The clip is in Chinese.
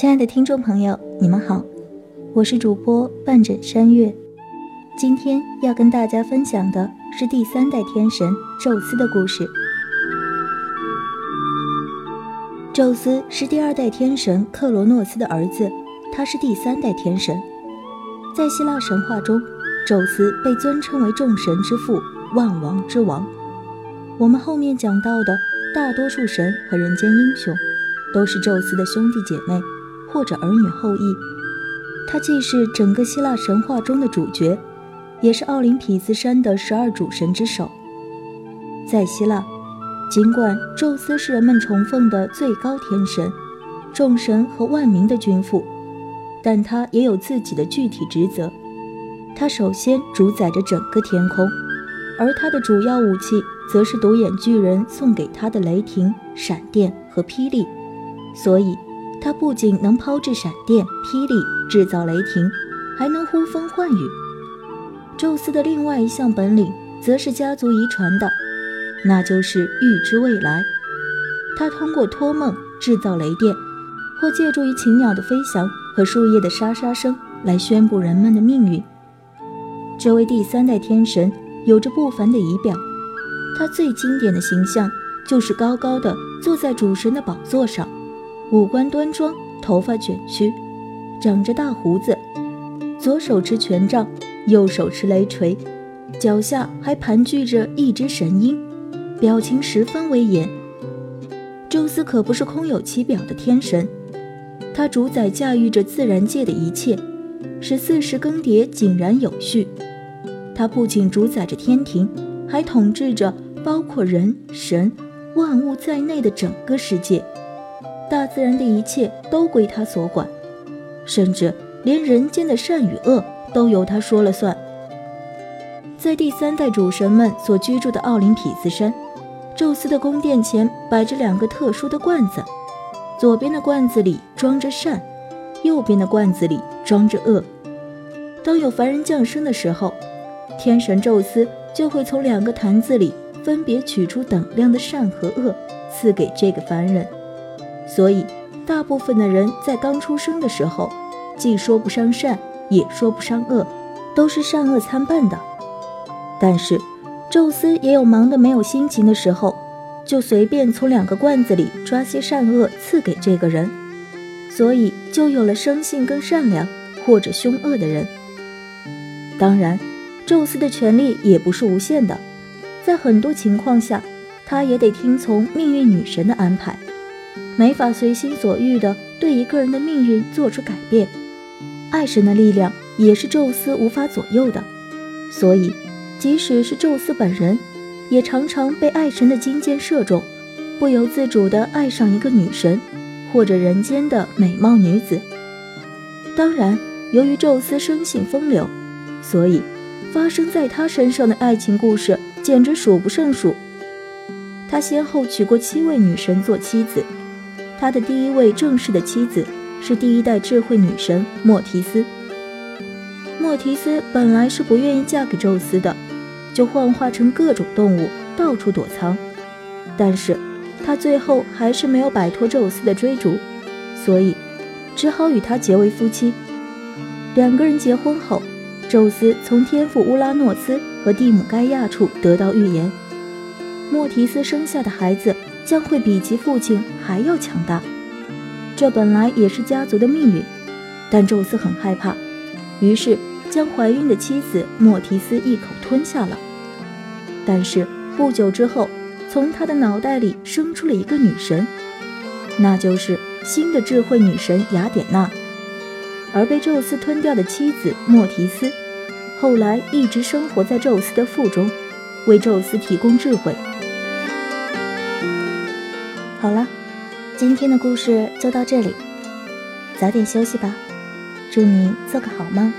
亲爱的听众朋友，你们好，我是主播半枕山月。今天要跟大家分享的是第三代天神宙斯的故事。宙斯是第二代天神克罗诺斯的儿子，他是第三代天神。在希腊神话中，宙斯被尊称为众神之父、万王之王。我们后面讲到的大多数神和人间英雄，都是宙斯的兄弟姐妹。或者儿女后裔，他既是整个希腊神话中的主角，也是奥林匹斯山的十二主神之首。在希腊，尽管宙斯是人们崇奉的最高天神，众神和万民的君父，但他也有自己的具体职责。他首先主宰着整个天空，而他的主要武器则是独眼巨人送给他的雷霆、闪电和霹雳，所以。他不仅能抛掷闪电、霹雳，制造雷霆，还能呼风唤雨。宙斯的另外一项本领，则是家族遗传的，那就是预知未来。他通过托梦制造雷电，或借助于禽鸟的飞翔和树叶的沙沙声来宣布人们的命运。这位第三代天神有着不凡的仪表，他最经典的形象就是高高的坐在主神的宝座上。五官端庄，头发卷曲，长着大胡子，左手持权杖，右手持雷锤，脚下还盘踞着一只神鹰，表情十分威严。宙斯可不是空有其表的天神，他主宰驾驭着自然界的一切，使四时更迭井然有序。他不仅主宰着天庭，还统治着包括人、神、万物在内的整个世界。大自然的一切都归他所管，甚至连人间的善与恶都由他说了算。在第三代主神们所居住的奥林匹斯山，宙斯的宫殿前摆着两个特殊的罐子，左边的罐子里装着善，右边的罐子里装着恶。当有凡人降生的时候，天神宙斯就会从两个坛子里分别取出等量的善和恶，赐给这个凡人。所以，大部分的人在刚出生的时候，既说不上善，也说不上恶，都是善恶参半的。但是，宙斯也有忙得没有心情的时候，就随便从两个罐子里抓些善恶赐给这个人，所以就有了生性更善良或者凶恶的人。当然，宙斯的权力也不是无限的，在很多情况下，他也得听从命运女神的安排。没法随心所欲地对一个人的命运做出改变，爱神的力量也是宙斯无法左右的，所以即使是宙斯本人，也常常被爱神的金箭射中，不由自主地爱上一个女神或者人间的美貌女子。当然，由于宙斯生性风流，所以发生在他身上的爱情故事简直数不胜数。他先后娶过七位女神做妻子。他的第一位正式的妻子是第一代智慧女神莫提斯。莫提斯本来是不愿意嫁给宙斯的，就幻化成各种动物到处躲藏。但是，她最后还是没有摆脱宙斯的追逐，所以只好与他结为夫妻。两个人结婚后，宙斯从天父乌拉诺斯和蒂姆盖亚处得到预言，莫提斯生下的孩子。将会比其父亲还要强大，这本来也是家族的命运，但宙斯很害怕，于是将怀孕的妻子莫提斯一口吞下了。但是不久之后，从他的脑袋里生出了一个女神，那就是新的智慧女神雅典娜。而被宙斯吞掉的妻子莫提斯，后来一直生活在宙斯的腹中，为宙斯提供智慧。好了，今天的故事就到这里，早点休息吧，祝你做个好梦。